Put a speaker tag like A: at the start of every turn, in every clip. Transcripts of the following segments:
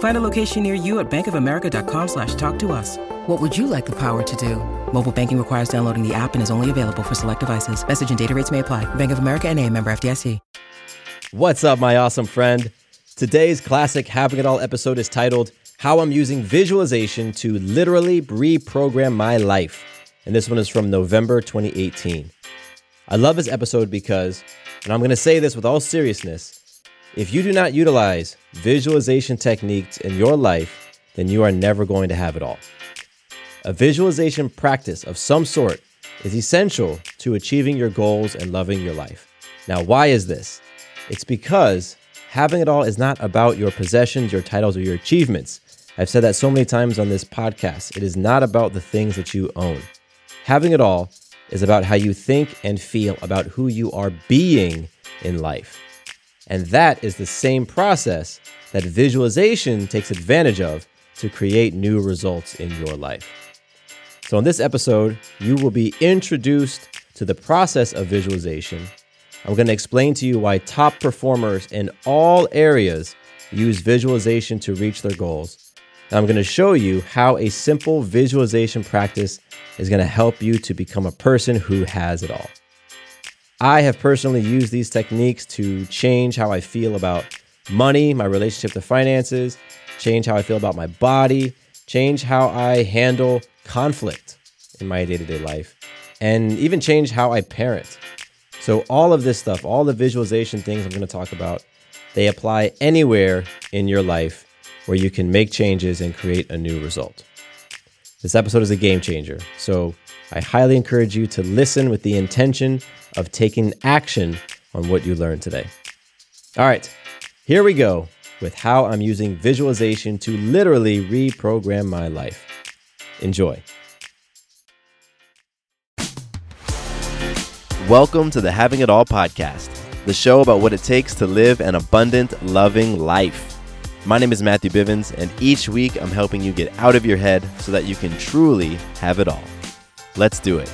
A: Find a location near you at bankofamerica.com slash talk to us. What would you like the power to do? Mobile banking requires downloading the app and is only available for select devices. Message and data rates may apply. Bank of America and a member FDIC.
B: What's up, my awesome friend? Today's classic Having It All episode is titled How I'm Using Visualization to Literally Reprogram My Life. And this one is from November 2018. I love this episode because, and I'm going to say this with all seriousness, if you do not utilize visualization techniques in your life, then you are never going to have it all. A visualization practice of some sort is essential to achieving your goals and loving your life. Now, why is this? It's because having it all is not about your possessions, your titles, or your achievements. I've said that so many times on this podcast. It is not about the things that you own. Having it all is about how you think and feel about who you are being in life. And that is the same process that visualization takes advantage of to create new results in your life. So, in this episode, you will be introduced to the process of visualization. I'm going to explain to you why top performers in all areas use visualization to reach their goals. And I'm going to show you how a simple visualization practice is going to help you to become a person who has it all. I have personally used these techniques to change how I feel about money, my relationship to finances, change how I feel about my body, change how I handle conflict in my day to day life, and even change how I parent. So, all of this stuff, all the visualization things I'm going to talk about, they apply anywhere in your life where you can make changes and create a new result. This episode is a game changer. So, I highly encourage you to listen with the intention of taking action on what you learned today. All right, here we go with how I'm using visualization to literally reprogram my life. Enjoy. Welcome to the Having It All podcast, the show about what it takes to live an abundant, loving life. My name is Matthew Bivens, and each week I'm helping you get out of your head so that you can truly have it all. Let's do it.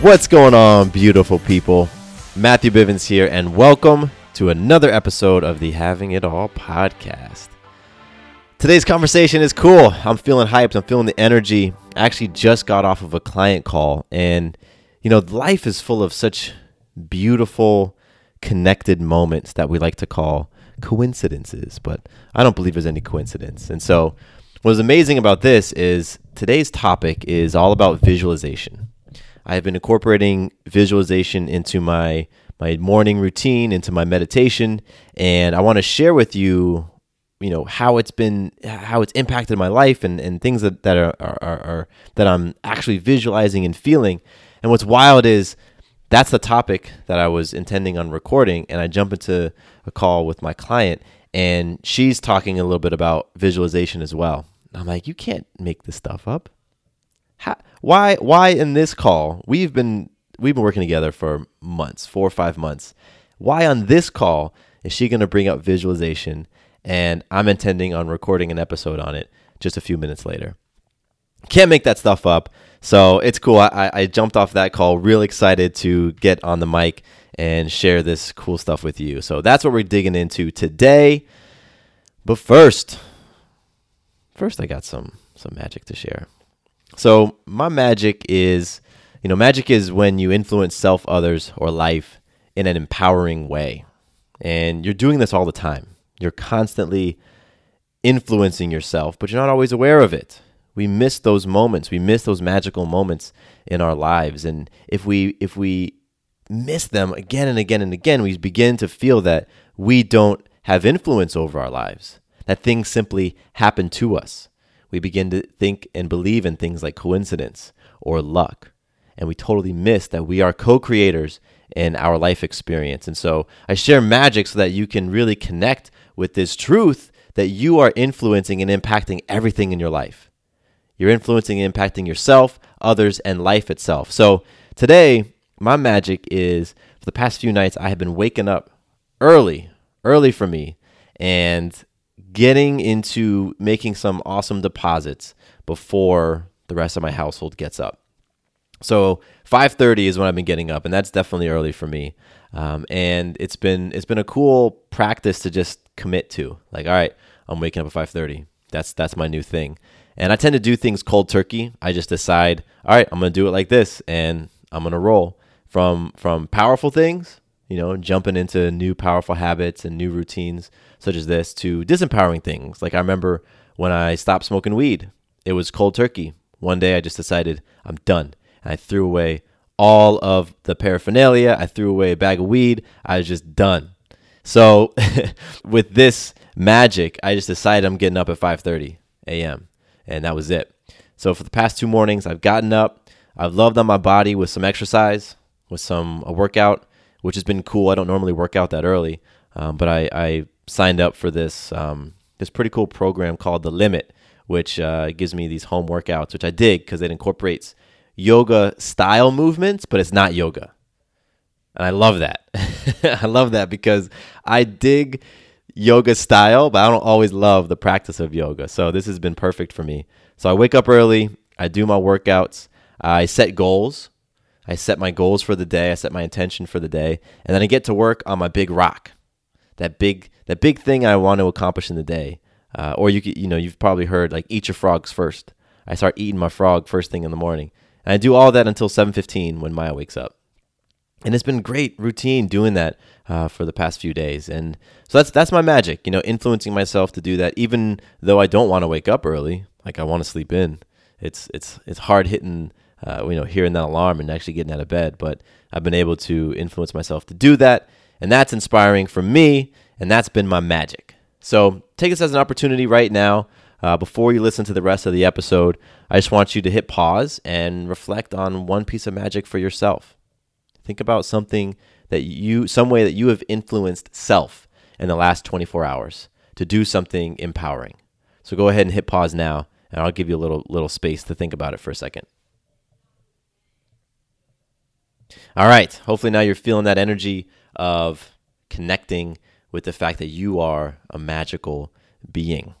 B: What's going on, beautiful people? Matthew Bivens here, and welcome to another episode of the Having It All podcast. Today's conversation is cool. I'm feeling hyped. I'm feeling the energy. I actually just got off of a client call, and you know, life is full of such beautiful, connected moments that we like to call coincidences, but I don't believe there's any coincidence. And so, what is amazing about this is today's topic is all about visualization. I have been incorporating visualization into my my morning routine, into my meditation, and I want to share with you, you know, how it's been, how it's impacted my life, and, and things that that are, are, are that I'm actually visualizing and feeling. And what's wild is that's the topic that I was intending on recording, and I jump into a call with my client, and she's talking a little bit about visualization as well. I'm like, you can't make this stuff up. How, why why in this call we've been we've been working together for months, four or five months. Why on this call is she going to bring up visualization? And I'm intending on recording an episode on it just a few minutes later. Can't make that stuff up. So it's cool. I, I jumped off that call, real excited to get on the mic and share this cool stuff with you. So that's what we're digging into today. But first, first I got some some magic to share. So my magic is, you know, magic is when you influence self, others, or life in an empowering way. And you're doing this all the time. You're constantly influencing yourself, but you're not always aware of it. We miss those moments. We miss those magical moments in our lives. And if we if we miss them again and again and again, we begin to feel that we don't have influence over our lives. That things simply happen to us. We begin to think and believe in things like coincidence or luck. And we totally miss that we are co creators in our life experience. And so I share magic so that you can really connect with this truth that you are influencing and impacting everything in your life. You're influencing and impacting yourself, others, and life itself. So today, my magic is for the past few nights, I have been waking up early, early for me, and getting into making some awesome deposits before the rest of my household gets up. So 5:30 is when I've been getting up, and that's definitely early for me. Um, and it's been it's been a cool practice to just commit to. Like, all right, I'm waking up at 5:30. That's that's my new thing. And I tend to do things cold turkey. I just decide, all right, I'm gonna do it like this, and I'm gonna roll from from powerful things, you know, jumping into new powerful habits and new routines such as this, to disempowering things. Like I remember when I stopped smoking weed, it was cold turkey. One day I just decided I'm done. And I threw away all of the paraphernalia. I threw away a bag of weed. I was just done. So with this magic, I just decided I'm getting up at 5:30 a.m. and that was it. So for the past two mornings, I've gotten up. I've loved on my body with some exercise, with some a workout, which has been cool. I don't normally work out that early, um, but I, I, signed up for this um, this pretty cool program called The Limit, which uh, gives me these home workouts, which I dig because it incorporates yoga style movements, but it's not yoga. And I love that. I love that because I dig yoga style, but I don't always love the practice of yoga. So this has been perfect for me. So I wake up early, I do my workouts, I set goals. I set my goals for the day, I set my intention for the day, and then I get to work on my big rock. That big that big thing I want to accomplish in the day. Uh, or you you know, you've probably heard like eat your frogs first. I start eating my frog first thing in the morning. And I do all that until 7:15 when Maya wakes up. And it's been great routine doing that uh, for the past few days. And so that's that's my magic, you know, influencing myself to do that, even though I don't want to wake up early. Like I want to sleep in. It's it's it's hard hitting, uh, you know, hearing that alarm and actually getting out of bed. But I've been able to influence myself to do that, and that's inspiring for me. And that's been my magic. So take this as an opportunity right now uh, before you listen to the rest of the episode, I just want you to hit pause and reflect on one piece of magic for yourself. Think about something that you, some way that you have influenced self in the last 24 hours to do something empowering. So go ahead and hit pause now, and I'll give you a little little space to think about it for a second. All right. Hopefully now you're feeling that energy of connecting with the fact that you are a magical being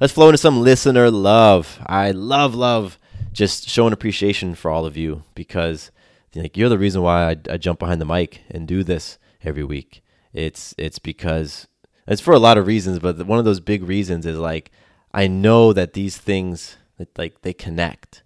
B: let's flow into some listener love. I love, love just showing appreciation for all of you because like you're the reason why I, I jump behind the mic and do this every week. It's it's because it's for a lot of reasons, but one of those big reasons is like I know that these things like they connect.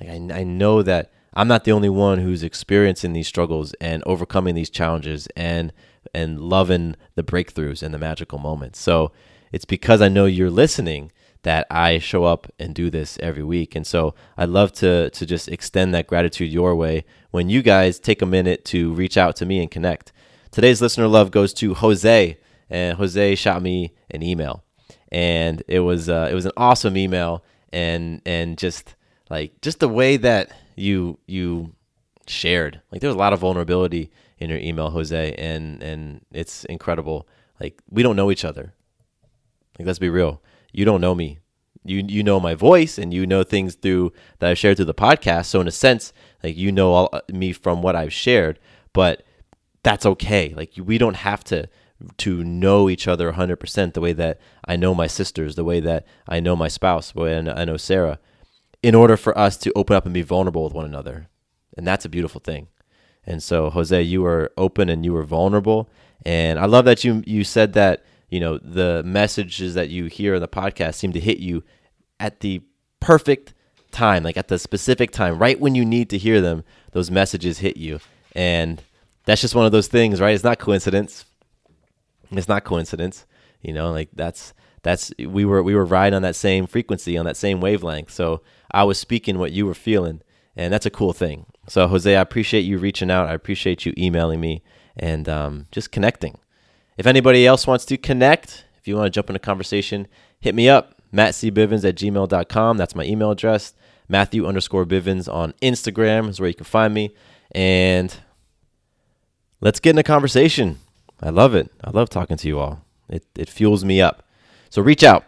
B: Like I I know that I'm not the only one who's experiencing these struggles and overcoming these challenges and and loving the breakthroughs and the magical moments. So it's because I know you're listening that I show up and do this every week. And so I'd love to to just extend that gratitude your way when you guys take a minute to reach out to me and connect. Today's listener love goes to Jose, and Jose shot me an email, and it was uh, it was an awesome email, and and just like just the way that you you shared, like there was a lot of vulnerability in your email, Jose, and and it's incredible. Like we don't know each other, like let's be real. You don't know me. You you know my voice and you know things through that I've shared through the podcast. So in a sense, like you know all, me from what I've shared, but that's okay. Like we don't have to to know each other 100% the way that I know my sisters, the way that I know my spouse, way I know Sarah, in order for us to open up and be vulnerable with one another. And that's a beautiful thing. And so, Jose, you were open and you were vulnerable. And I love that you you said that you know the messages that you hear in the podcast seem to hit you at the perfect time like at the specific time right when you need to hear them those messages hit you and that's just one of those things right it's not coincidence it's not coincidence you know like that's that's we were we were riding on that same frequency, on that same wavelength. So I was speaking what you were feeling, and that's a cool thing. So Jose, I appreciate you reaching out. I appreciate you emailing me and um, just connecting. If anybody else wants to connect, if you want to jump in a conversation, hit me up, mattcbivens at gmail.com. That's my email address. Matthew underscore Bivens on Instagram is where you can find me. And let's get in a conversation. I love it. I love talking to you all. It, it fuels me up. So reach out.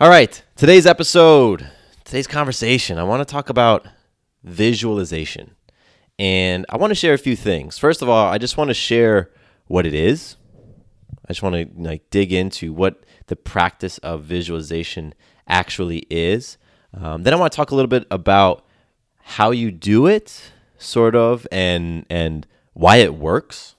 B: All right, today's episode, today's conversation, I want to talk about visualization. And I want to share a few things. First of all, I just want to share what it is. I just want to like dig into what the practice of visualization actually is. Um, then I want to talk a little bit about how you do it, sort of, and and why it works,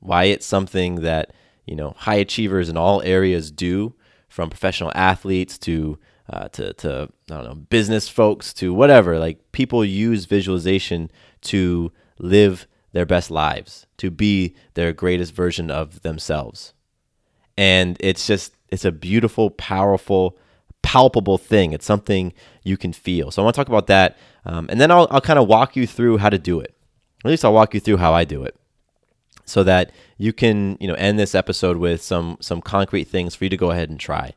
B: why it's something that you know high achievers in all areas do, from professional athletes to uh, to to I don't know business folks to whatever. Like people use visualization to live their best lives, to be their greatest version of themselves, and it's just it's a beautiful, powerful, palpable thing. It's something you can feel. So I want to talk about that, um, and then I'll I'll kind of walk you through how to do it. At least I'll walk you through how I do it, so that you can you know end this episode with some some concrete things for you to go ahead and try.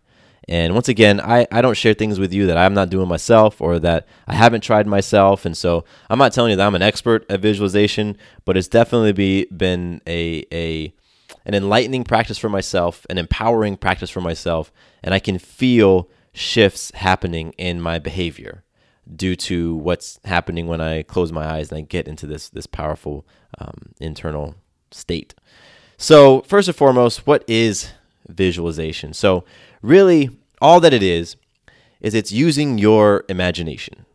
B: And once again, I, I don't share things with you that I'm not doing myself or that I haven't tried myself. And so I'm not telling you that I'm an expert at visualization, but it's definitely be, been a, a an enlightening practice for myself, an empowering practice for myself, and I can feel shifts happening in my behavior due to what's happening when I close my eyes and I get into this this powerful um, internal state. So first and foremost, what is visualization? So really, all that it is is it's using your imagination.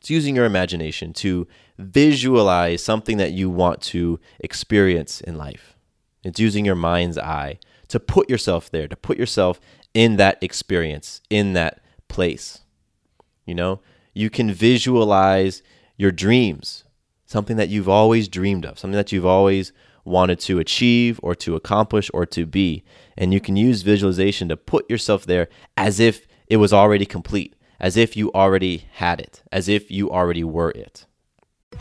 B: It's using your imagination to visualize something that you want to experience in life. It's using your mind's eye to put yourself there, to put yourself in that experience, in that place. You know, you can visualize your dreams, something that you've always dreamed of, something that you've always wanted to achieve or to accomplish or to be. And you can use visualization to put yourself there as if it was already complete, as if you already had it, as if you already were it.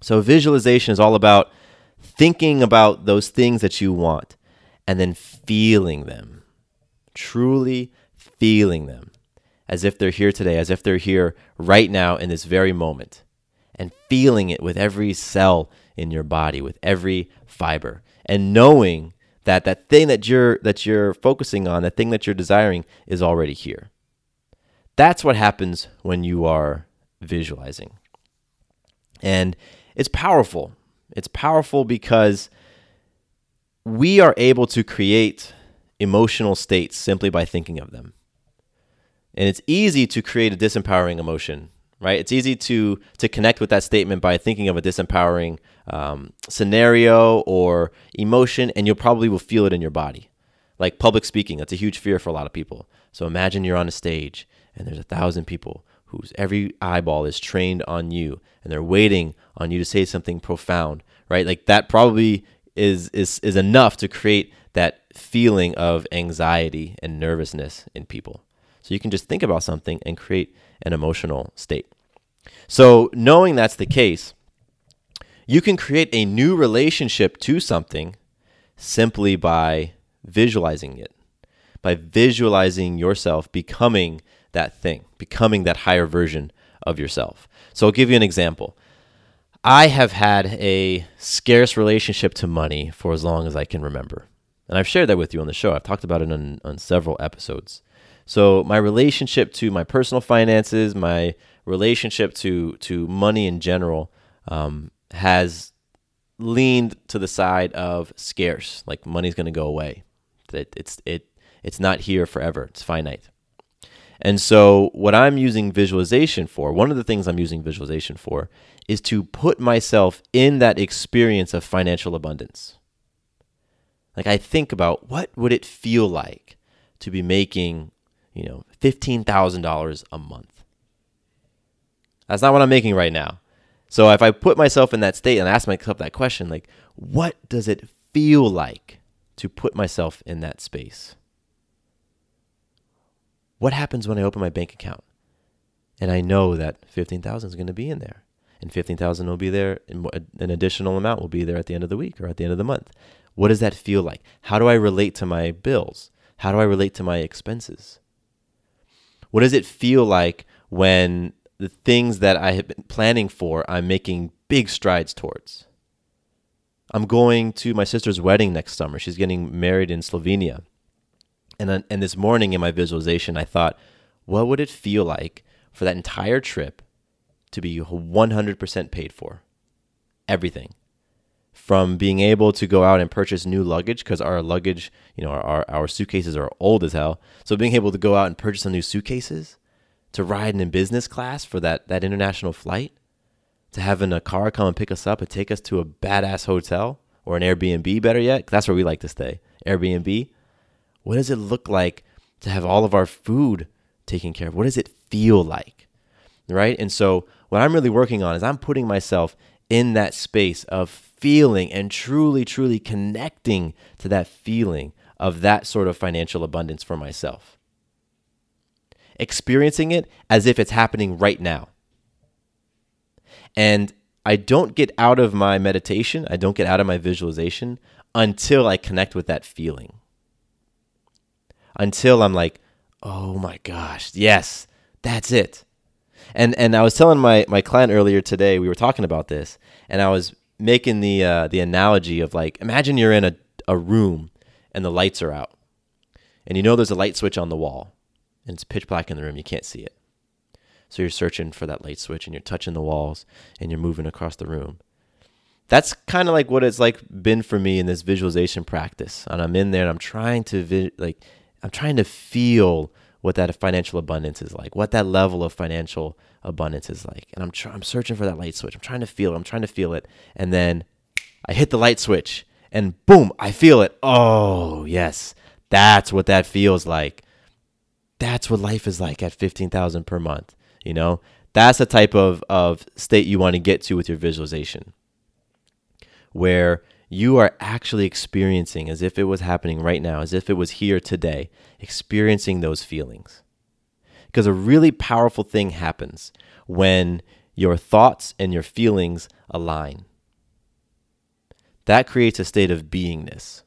B: So, visualization is all about thinking about those things that you want and then feeling them, truly feeling them as if they're here today, as if they're here right now in this very moment, and feeling it with every cell in your body, with every fiber, and knowing that that thing that you're that you're focusing on, that thing that you're desiring is already here. That's what happens when you are visualizing. And it's powerful. It's powerful because we are able to create emotional states simply by thinking of them. And it's easy to create a disempowering emotion, right? It's easy to to connect with that statement by thinking of a disempowering um, scenario or emotion, and you'll probably will feel it in your body. Like public speaking, that's a huge fear for a lot of people. So imagine you're on a stage and there's a thousand people whose every eyeball is trained on you and they're waiting on you to say something profound, right? Like that probably is is is enough to create that feeling of anxiety and nervousness in people. So you can just think about something and create an emotional state. So knowing that's the case, You can create a new relationship to something simply by visualizing it, by visualizing yourself becoming that thing, becoming that higher version of yourself. So I'll give you an example. I have had a scarce relationship to money for as long as I can remember. And I've shared that with you on the show. I've talked about it on, on several episodes. So my relationship to my personal finances, my relationship to to money in general, um, has leaned to the side of scarce, like money's going to go away. That it's it it's not here forever. It's finite. And so what I'm using visualization for, one of the things I'm using visualization for is to put myself in that experience of financial abundance. Like I think about what would it feel like to be making, you know, $15,000 a month. That's not what I'm making right now. So if I put myself in that state and ask myself that question, like, what does it feel like to put myself in that space? What happens when I open my bank account and I know that 15,000 is going to be in there and 15,000 will be there and an additional amount will be there at the end of the week or at the end of the month. What does that feel like? How do I relate to my bills? How do I relate to my expenses? What does it feel like when the things that I have been planning for, I'm making big strides towards. I'm going to my sister's wedding next summer. She's getting married in Slovenia. And, and this morning in my visualization, I thought, what would it feel like for that entire trip to be 100% paid for? Everything. From being able to go out and purchase new luggage, because our luggage, you know, our, our, our suitcases are old as hell. So being able to go out and purchase some new suitcases to riding in business class for that, that international flight, to having a car come and pick us up and take us to a badass hotel or an Airbnb, better yet, that's where we like to stay. Airbnb. What does it look like to have all of our food taken care of? What does it feel like? Right? And so, what I'm really working on is I'm putting myself in that space of feeling and truly, truly connecting to that feeling of that sort of financial abundance for myself experiencing it as if it's happening right now. And I don't get out of my meditation, I don't get out of my visualization until I connect with that feeling. Until I'm like, oh my gosh, yes, that's it. And and I was telling my my client earlier today, we were talking about this, and I was making the uh, the analogy of like, imagine you're in a, a room and the lights are out. And you know there's a light switch on the wall and it's pitch black in the room. You can't see it. So you're searching for that light switch and you're touching the walls and you're moving across the room. That's kind of like what it's like been for me in this visualization practice. And I'm in there and I'm trying to vi- like I'm trying to feel what that financial abundance is like, what that level of financial abundance is like. And I'm tr- I'm searching for that light switch. I'm trying to feel it. I'm trying to feel it. And then I hit the light switch and boom, I feel it. Oh, yes. That's what that feels like that's what life is like at 15,000 per month, you know? That's the type of, of state you want to get to with your visualization, where you are actually experiencing as if it was happening right now, as if it was here today, experiencing those feelings. Because a really powerful thing happens when your thoughts and your feelings align. That creates a state of beingness.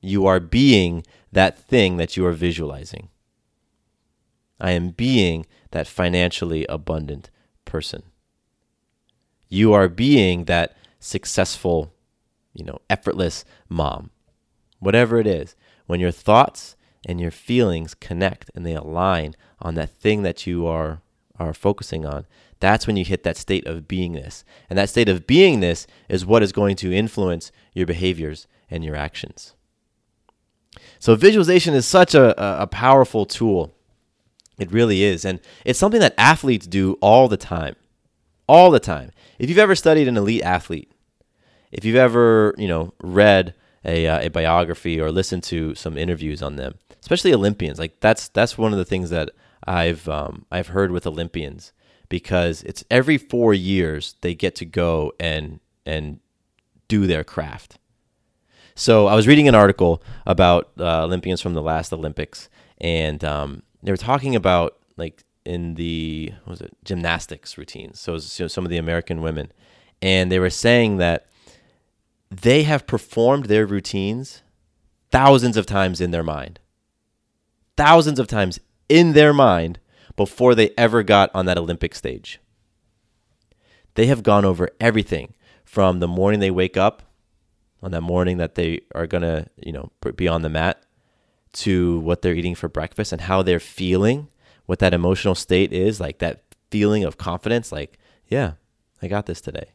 B: You are being that thing that you are visualizing. I am being that financially abundant person. You are being that successful, you know, effortless mom. Whatever it is, when your thoughts and your feelings connect and they align on that thing that you are are focusing on, that's when you hit that state of beingness. And that state of beingness is what is going to influence your behaviors and your actions. So visualization is such a, a powerful tool it really is. And it's something that athletes do all the time. All the time. If you've ever studied an elite athlete, if you've ever, you know, read a, uh, a biography or listened to some interviews on them, especially Olympians, like that's that's one of the things that I've um, I've heard with Olympians because it's every four years they get to go and and do their craft. So I was reading an article about uh, Olympians from the last Olympics, and um, they were talking about like in the was it gymnastics routines. So, was, some of the American women, and they were saying that they have performed their routines thousands of times in their mind. Thousands of times in their mind before they ever got on that Olympic stage. They have gone over everything from the morning they wake up on that morning that they are going to, you know, be on the mat to what they're eating for breakfast and how they're feeling, what that emotional state is, like that feeling of confidence like, yeah, I got this today.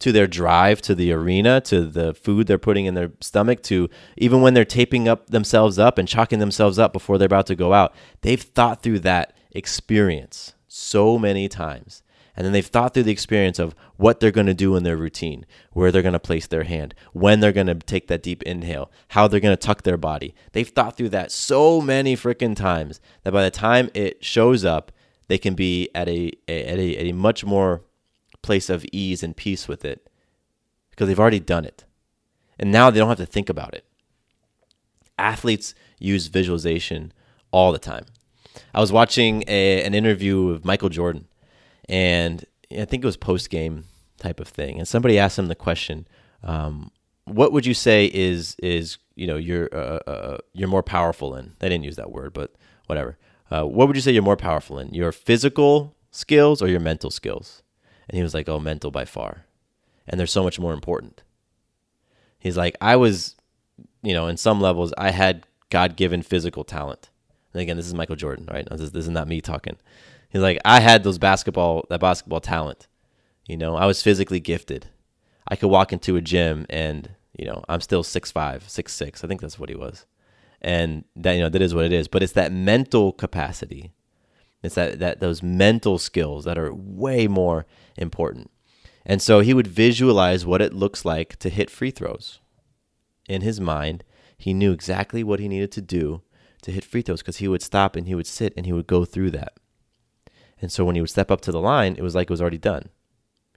B: To their drive to the arena, to the food they're putting in their stomach, to even when they're taping up themselves up and chalking themselves up before they're about to go out. They've thought through that experience so many times. And then they've thought through the experience of what they're going to do in their routine, where they're going to place their hand, when they're going to take that deep inhale, how they're going to tuck their body. They've thought through that so many freaking times that by the time it shows up, they can be at a, at a, at a much more place of ease and peace with it because they've already done it. And now they don't have to think about it. Athletes use visualization all the time. I was watching a, an interview of Michael Jordan and I think it was post game type of thing. And somebody asked him the question, um, "What would you say is is you know you're uh, uh, uh, you're more powerful in?" They didn't use that word, but whatever. Uh, what would you say you're more powerful in? Your physical skills or your mental skills? And he was like, "Oh, mental by far." And they're so much more important. He's like, I was, you know, in some levels, I had God given physical talent. And again, this is Michael Jordan, right? This is, this is not me talking. He's like, I had those basketball that basketball talent. You know, I was physically gifted. I could walk into a gym and, you know, I'm still six five, six six. I think that's what he was. And that you know, that is what it is. But it's that mental capacity. It's that, that those mental skills that are way more important. And so he would visualize what it looks like to hit free throws. In his mind, he knew exactly what he needed to do to hit free throws because he would stop and he would sit and he would go through that. And so when he would step up to the line, it was like it was already done.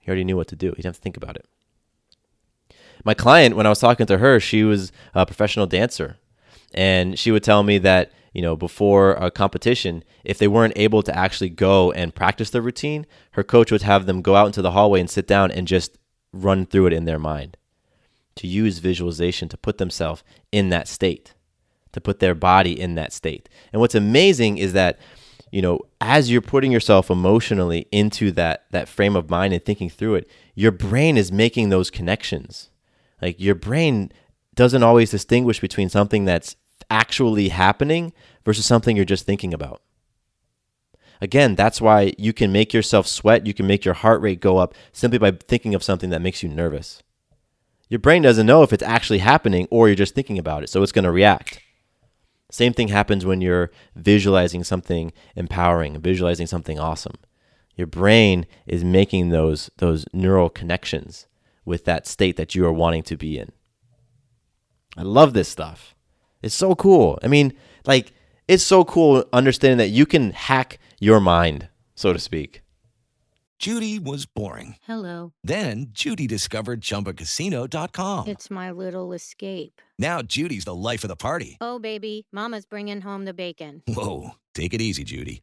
B: He already knew what to do. He didn't have to think about it. My client, when I was talking to her, she was a professional dancer. And she would tell me that, you know, before a competition, if they weren't able to actually go and practice the routine, her coach would have them go out into the hallway and sit down and just run through it in their mind. To use visualization to put themselves in that state, to put their body in that state. And what's amazing is that you know, as you're putting yourself emotionally into that that frame of mind and thinking through it, your brain is making those connections. Like your brain doesn't always distinguish between something that's actually happening versus something you're just thinking about. Again, that's why you can make yourself sweat, you can make your heart rate go up simply by thinking of something that makes you nervous. Your brain doesn't know if it's actually happening or you're just thinking about it, so it's going to react. Same thing happens when you're visualizing something empowering, visualizing something awesome. Your brain is making those those neural connections with that state that you are wanting to be in. I love this stuff. It's so cool. I mean, like it's so cool understanding that you can hack your mind, so to speak.
C: Judy was boring.
D: Hello.
C: Then Judy discovered chumbacasino.com.
D: It's my little escape.
C: Now Judy's the life of the party.
D: Oh, baby, Mama's bringing home the bacon.
C: Whoa. Take it easy, Judy.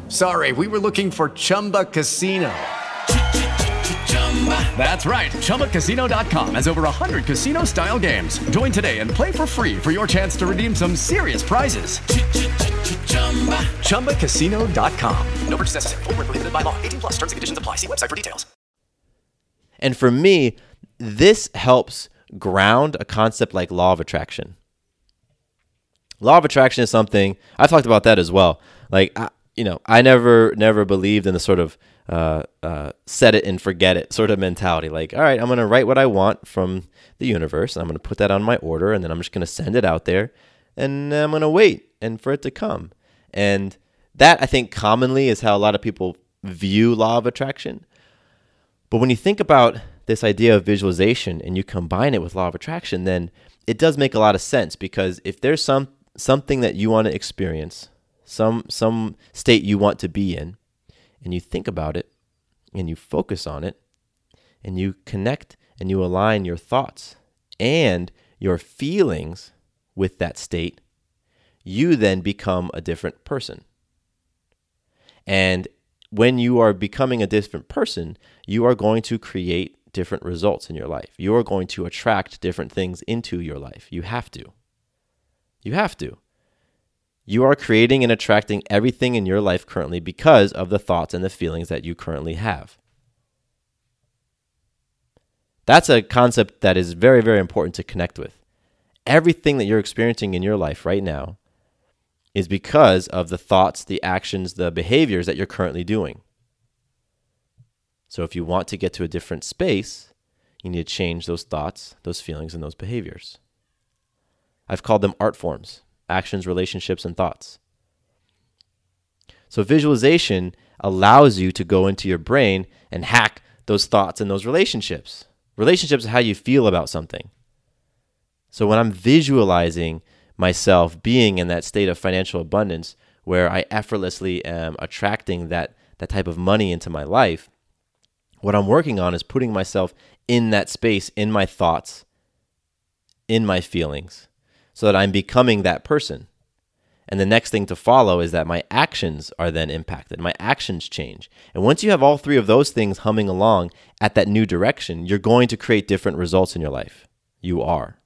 E: sorry. We were looking for Chumba Casino. That's right. ChumbaCasino.com has over 100 casino style games. Join today and play for free for your chance to redeem some serious prizes. ChumbaCasino.com.
F: No purchase necessary. Full prohibited by law. 18 plus terms and conditions apply. See website for details.
B: And for me, this helps ground a concept like law of attraction. Law of attraction is something I've talked about that as well. Like, I, you know, I never, never believed in the sort of uh, uh, set it and forget it sort of mentality. Like, all right, I'm going to write what I want from the universe, and I'm going to put that on my order, and then I'm just going to send it out there, and I'm going to wait and for it to come. And that I think commonly is how a lot of people view law of attraction. But when you think about this idea of visualization and you combine it with law of attraction, then it does make a lot of sense because if there's some something that you want to experience, some some state you want to be in, and you think about it and you focus on it and you connect and you align your thoughts and your feelings with that state, you then become a different person. And when you are becoming a different person, you are going to create different results in your life. You are going to attract different things into your life. You have to. You have to. You are creating and attracting everything in your life currently because of the thoughts and the feelings that you currently have. That's a concept that is very, very important to connect with. Everything that you're experiencing in your life right now is because of the thoughts, the actions, the behaviors that you're currently doing. So if you want to get to a different space, you need to change those thoughts, those feelings, and those behaviors. I've called them art forms actions, relationships, and thoughts. So visualization allows you to go into your brain and hack those thoughts and those relationships. Relationships are how you feel about something. So when I'm visualizing myself being in that state of financial abundance where I effortlessly am attracting that, that type of money into my life, what I'm working on is putting myself in that space, in my thoughts, in my feelings, so that I'm becoming that person. And the next thing to follow is that my actions are then impacted. My actions change. And once you have all three of those things humming along at that new direction, you're going to create different results in your life. You are.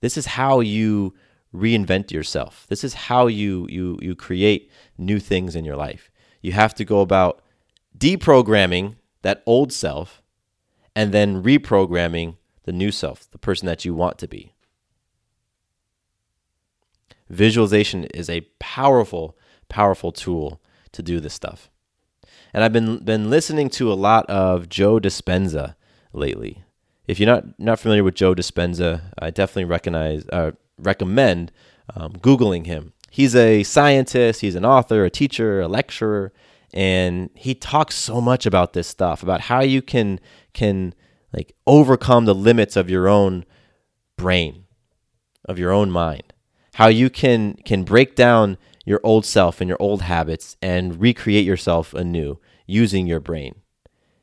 B: This is how you reinvent yourself. This is how you you you create new things in your life. You have to go about deprogramming that old self and then reprogramming the new self, the person that you want to be. Visualization is a powerful, powerful tool to do this stuff. And I've been been listening to a lot of Joe Dispenza lately. If you're not not familiar with Joe Dispenza, I definitely recognize uh, recommend um, googling him. He's a scientist, he's an author, a teacher, a lecturer, and he talks so much about this stuff about how you can can like overcome the limits of your own brain, of your own mind how you can can break down your old self and your old habits and recreate yourself anew using your brain.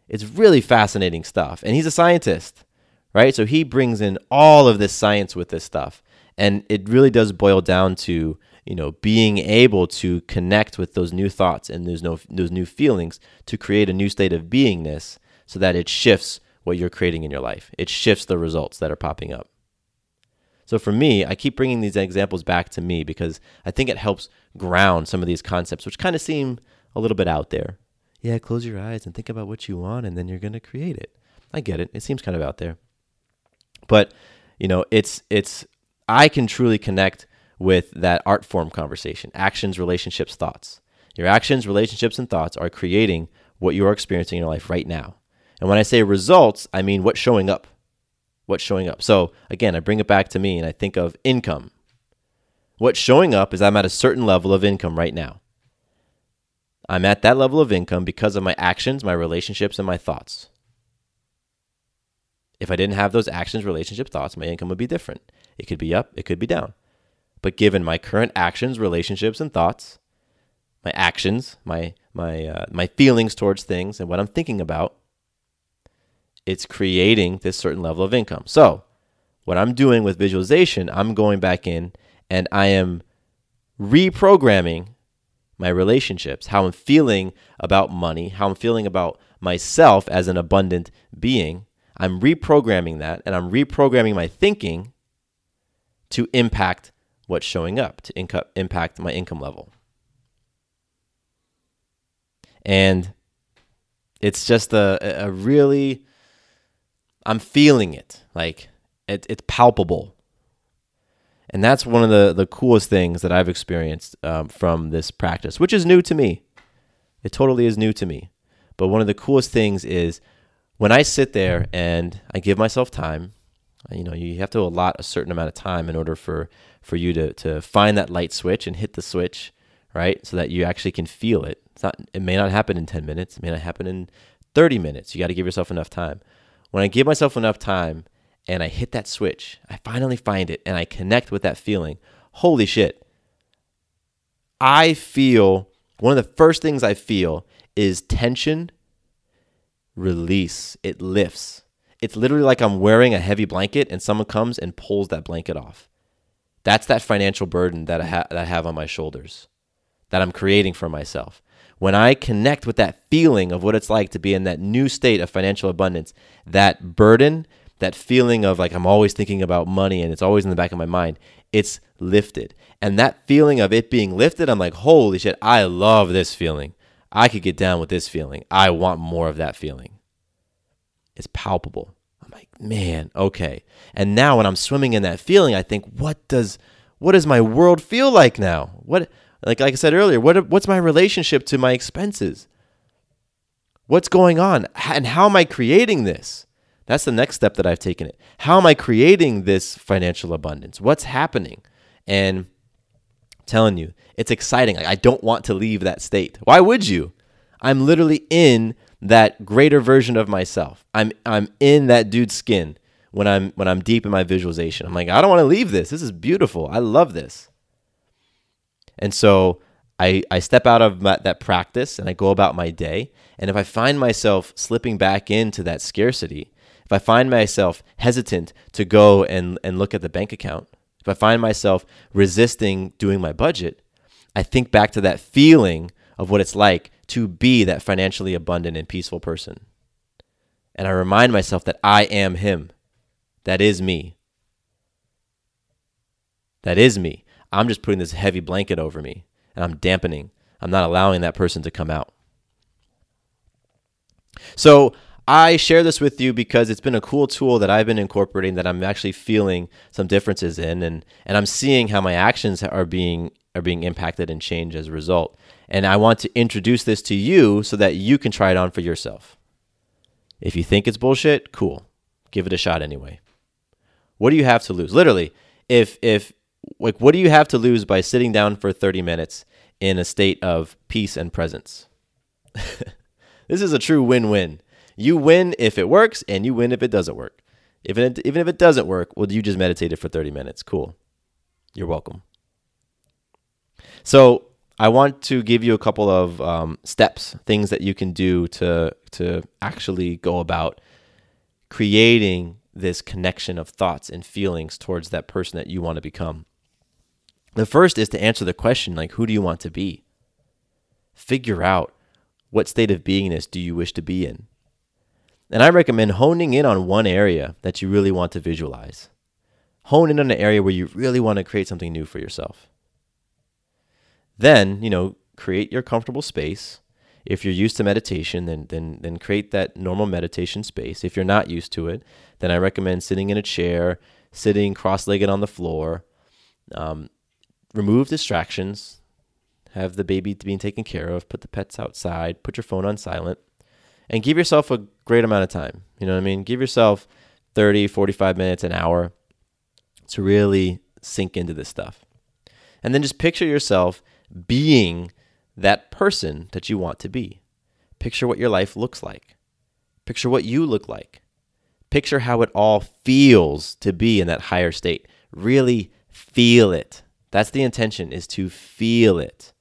B: It's really fascinating stuff. And he's a scientist, right? So he brings in all of this science with this stuff. And it really does boil down to, you know, being able to connect with those new thoughts and those, no, those new feelings to create a new state of beingness so that it shifts what you're creating in your life. It shifts the results that are popping up. So for me, I keep bringing these examples back to me because I think it helps ground some of these concepts, which kind of seem a little bit out there. Yeah, close your eyes and think about what you want, and then you're going to create it. I get it. It seems kind of out there, but you know, it's it's I can truly connect with that art form conversation: actions, relationships, thoughts. Your actions, relationships, and thoughts are creating what you are experiencing in your life right now. And when I say results, I mean what's showing up what's showing up. So again, I bring it back to me and I think of income. What's showing up is I'm at a certain level of income right now. I'm at that level of income because of my actions, my relationships, and my thoughts. If I didn't have those actions, relationships, thoughts, my income would be different. It could be up, it could be down. But given my current actions, relationships, and thoughts, my actions, my my uh, my feelings towards things, and what I'm thinking about, it's creating this certain level of income. So, what I'm doing with visualization, I'm going back in and I am reprogramming my relationships, how I'm feeling about money, how I'm feeling about myself as an abundant being. I'm reprogramming that and I'm reprogramming my thinking to impact what's showing up, to inco- impact my income level. And it's just a, a really I'm feeling it. Like it, it's palpable. And that's one of the, the coolest things that I've experienced um, from this practice, which is new to me. It totally is new to me. But one of the coolest things is when I sit there and I give myself time, you know, you have to allot a certain amount of time in order for, for you to, to find that light switch and hit the switch, right? So that you actually can feel it. It's not, it may not happen in 10 minutes, it may not happen in 30 minutes. You got to give yourself enough time. When I give myself enough time and I hit that switch, I finally find it and I connect with that feeling. Holy shit. I feel one of the first things I feel is tension release. It lifts. It's literally like I'm wearing a heavy blanket and someone comes and pulls that blanket off. That's that financial burden that I, ha- that I have on my shoulders that I'm creating for myself. When I connect with that feeling of what it's like to be in that new state of financial abundance, that burden, that feeling of like I'm always thinking about money and it's always in the back of my mind, it's lifted. And that feeling of it being lifted, I'm like, holy shit, I love this feeling. I could get down with this feeling. I want more of that feeling. It's palpable. I'm like, man, okay. And now when I'm swimming in that feeling, I think, what does what does my world feel like now? What like like I said earlier, what what's my relationship to my expenses? What's going on? And how am I creating this? That's the next step that I've taken it. How am I creating this financial abundance? What's happening? And I'm telling you, it's exciting. Like I don't want to leave that state. Why would you? I'm literally in that greater version of myself. I'm I'm in that dude's skin when I'm when I'm deep in my visualization. I'm like, I don't want to leave this. This is beautiful. I love this. And so I, I step out of my, that practice and I go about my day. And if I find myself slipping back into that scarcity, if I find myself hesitant to go and, and look at the bank account, if I find myself resisting doing my budget, I think back to that feeling of what it's like to be that financially abundant and peaceful person. And I remind myself that I am Him. That is me. That is me. I'm just putting this heavy blanket over me and I'm dampening. I'm not allowing that person to come out. So I share this with you because it's been a cool tool that I've been incorporating that I'm actually feeling some differences in and and I'm seeing how my actions are being are being impacted and changed as a result. And I want to introduce this to you so that you can try it on for yourself. If you think it's bullshit, cool. Give it a shot anyway. What do you have to lose? Literally, if if like what do you have to lose by sitting down for 30 minutes in a state of peace and presence? this is a true win-win. You win if it works and you win if it doesn't work. Even if, even if it doesn't work, well you just meditated for 30 minutes. Cool. You're welcome. So, I want to give you a couple of um, steps, things that you can do to to actually go about creating this connection of thoughts and feelings towards that person that you want to become. The first is to answer the question like who do you want to be? Figure out what state of beingness do you wish to be in? And I recommend honing in on one area that you really want to visualize. Hone in on an area where you really want to create something new for yourself. Then, you know, create your comfortable space. If you're used to meditation, then then then create that normal meditation space. If you're not used to it, then I recommend sitting in a chair, sitting cross-legged on the floor. Um, remove distractions. Have the baby being taken care of. Put the pets outside. Put your phone on silent, and give yourself a great amount of time. You know what I mean? Give yourself 30, 45 minutes, an hour to really sink into this stuff. And then just picture yourself being that person that you want to be. Picture what your life looks like. Picture what you look like. Picture how it all feels to be in that higher state. Really feel it. That's the intention is to feel it.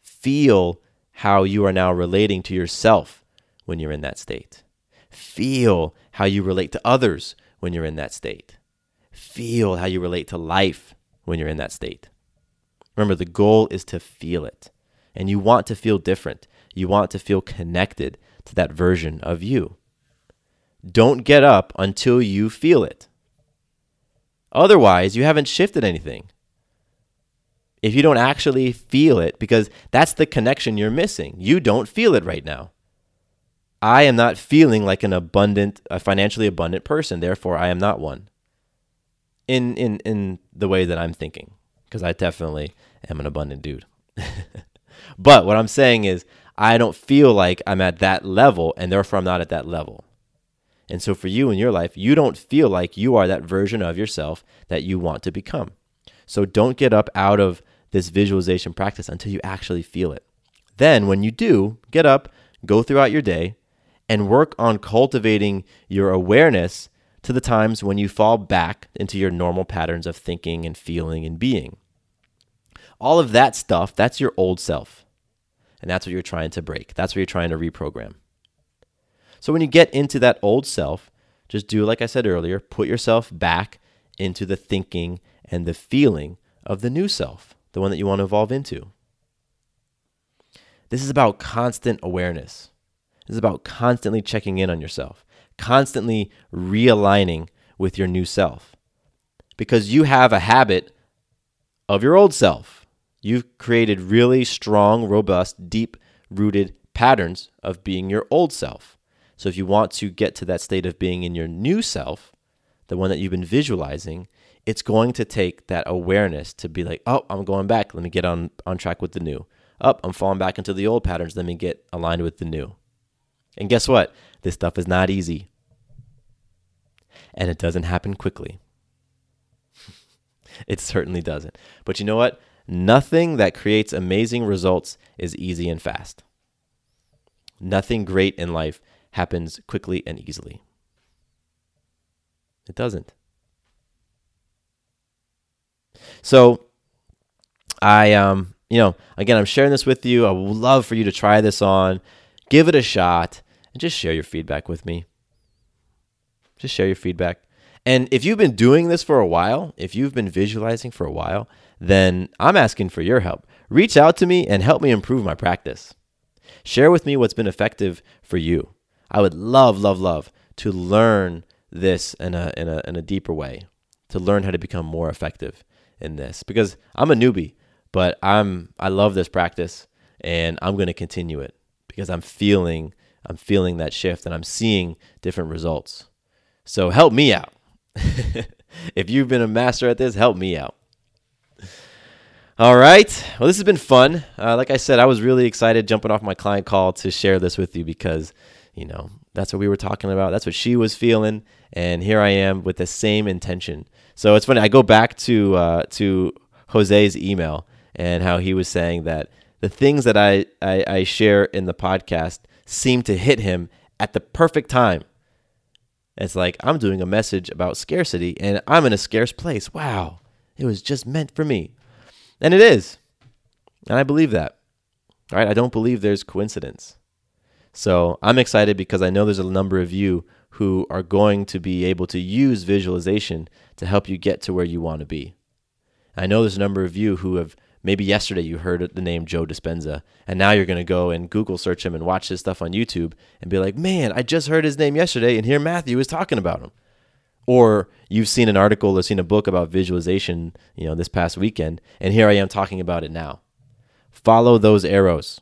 B: Feel how you are now relating to yourself when you're in that state. Feel how you relate to others when you're in that state. Feel how you relate to life when you're in that state. Remember, the goal is to feel it. And you want to feel different. You want to feel connected to that version of you. Don't get up until you feel it. Otherwise, you haven't shifted anything. If you don't actually feel it, because that's the connection you're missing, you don't feel it right now. I am not feeling like an abundant, a financially abundant person. Therefore, I am not one. In in in the way that I'm thinking because I definitely am an abundant dude. but what I'm saying is, I don't feel like I'm at that level, and therefore I'm not at that level. And so for you in your life, you don't feel like you are that version of yourself that you want to become. So don't get up out of this visualization practice until you actually feel it. Then, when you do, get up, go throughout your day and work on cultivating your awareness to the times when you fall back into your normal patterns of thinking and feeling and being. All of that stuff, that's your old self. And that's what you're trying to break. That's what you're trying to reprogram. So when you get into that old self, just do like I said earlier, put yourself back into the thinking and the feeling of the new self, the one that you want to evolve into. This is about constant awareness. This is about constantly checking in on yourself, constantly realigning with your new self. Because you have a habit of your old self. You've created really strong, robust, deep rooted patterns of being your old self. So if you want to get to that state of being in your new self, the one that you've been visualizing, it's going to take that awareness to be like, oh, I'm going back. Let me get on, on track with the new. Up, oh, I'm falling back into the old patterns. Let me get aligned with the new. And guess what? This stuff is not easy. And it doesn't happen quickly. it certainly doesn't. But you know what? Nothing that creates amazing results is easy and fast. Nothing great in life happens quickly and easily. It doesn't. So, I, um, you know, again, I'm sharing this with you. I would love for you to try this on, give it a shot, and just share your feedback with me. Just share your feedback. And if you've been doing this for a while, if you've been visualizing for a while, then I'm asking for your help. Reach out to me and help me improve my practice. Share with me what's been effective for you. I would love, love, love to learn this in a, in a, in a deeper way, to learn how to become more effective in this because I'm a newbie, but I'm, I love this practice and I'm going to continue it because I'm feeling, I'm feeling that shift and I'm seeing different results. So help me out. if you've been a master at this, help me out. All right. Well, this has been fun. Uh, like I said, I was really excited jumping off my client call to share this with you because you know, that's what we were talking about. That's what she was feeling. And here I am with the same intention. So it's funny. I go back to uh, to Jose's email and how he was saying that the things that I, I, I share in the podcast seem to hit him at the perfect time. It's like I'm doing a message about scarcity and I'm in a scarce place. Wow. It was just meant for me. And it is. And I believe that. All right. I don't believe there's coincidence. So I'm excited because I know there's a number of you who are going to be able to use visualization to help you get to where you want to be. I know there's a number of you who have maybe yesterday you heard the name Joe Dispenza, and now you're going to go and Google search him and watch his stuff on YouTube and be like, man, I just heard his name yesterday, and here Matthew is talking about him. Or you've seen an article or seen a book about visualization, you know, this past weekend, and here I am talking about it now. Follow those arrows.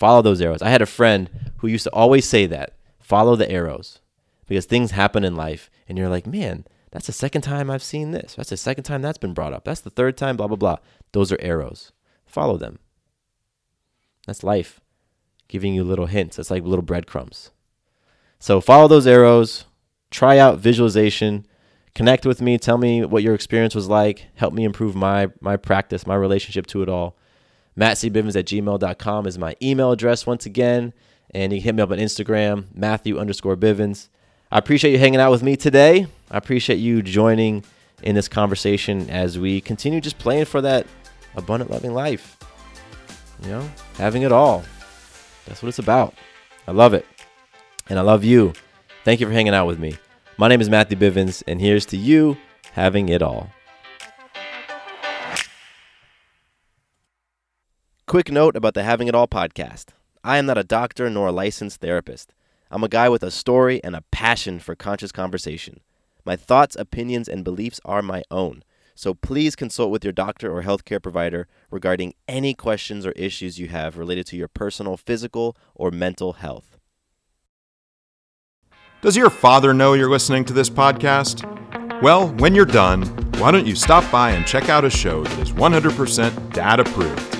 B: Follow those arrows. I had a friend who used to always say that follow the arrows because things happen in life and you're like, man, that's the second time I've seen this. That's the second time that's been brought up. That's the third time, blah, blah, blah. Those are arrows. Follow them. That's life giving you little hints. It's like little breadcrumbs. So follow those arrows, try out visualization, connect with me, tell me what your experience was like, help me improve my my practice, my relationship to it all. MattCBivens at gmail.com is my email address once again. And you can hit me up on Instagram, Matthew underscore Bivens. I appreciate you hanging out with me today. I appreciate you joining in this conversation as we continue just playing for that abundant loving life. You know, having it all. That's what it's about. I love it. And I love you. Thank you for hanging out with me. My name is Matthew Bivens, and here's to you having it all. Quick note about the Having It All podcast. I am not a doctor nor a licensed therapist. I'm a guy with a story and a passion for conscious conversation. My thoughts, opinions, and beliefs are my own. So please consult with your doctor or healthcare provider regarding any questions or issues you have related to your personal physical or mental health.
G: Does your father know you're listening to this podcast? Well, when you're done, why don't you stop by and check out a show that is 100% dad approved?